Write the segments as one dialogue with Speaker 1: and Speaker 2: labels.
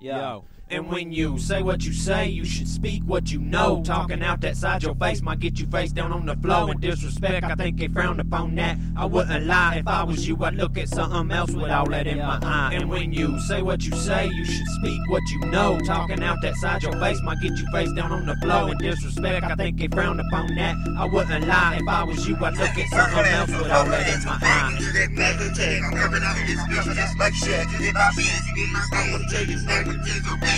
Speaker 1: Yo. And when you say what you say, you should speak what you know. Talking out that side your face might get you face down on the floor. And disrespect, I think they frowned upon that. I wouldn't lie if I was you, I'd look at something else with all that in my eye. And when you say what you say, you should speak what you know. Talking out that side your face might get you face down on the floor. And disrespect, I think they frowned upon that. I wouldn't lie if I was you, I'd look at something else with all that in my eye.
Speaker 2: I'm coming out of this bitch just like shit. My my it's a bubbling. You in, it's stuffing, stuffing, stuffing, you can write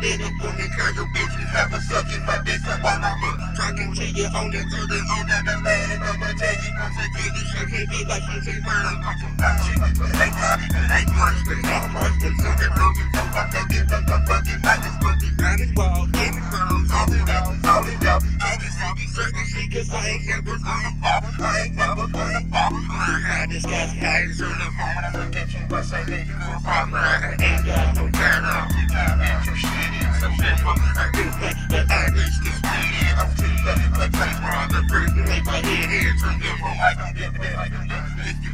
Speaker 2: I'm gonna curse your bitch, you have a suck in my dick, while I'm talking to you on the good and on the man, I'm gonna tell you once again, this shit hit me like shit burn. I'm fucking about you. It ain't hard, it ain't but it's something broken. So I can get the fucking I just it down and wall, get it from, all it out, all it out. I just want to certain shit, I ain't never gonna fall. I ain't never gonna fall. I had this guy's eyes on the phone, and I look at you, I say, nigga, you a problem. I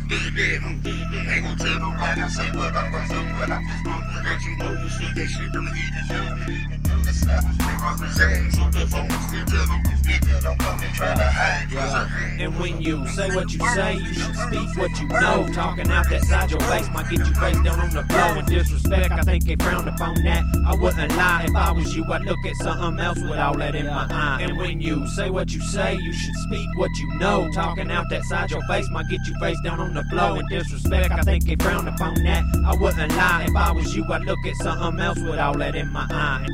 Speaker 2: I'm it ain't gonna tell nobody, I say what I'm gonna do, but I'm just gonna let you know you see that shit, to do it. That's how we represent, so therefore, I'm still telling nigga, don't come and try
Speaker 1: And when you say what you say, you should speak what you know. Talking out that side your face might get you face down on the floor. And disrespect, I think they frowned upon that. I wouldn't lie if I was you, I'd look at something else with all that in my eye. And when you say what you say, you should speak what you know. Talking out that side your face might get you face down on the floor. And disrespect, I think they frowned upon that. I wouldn't lie if I was you, I'd look at something else with all that in my eye.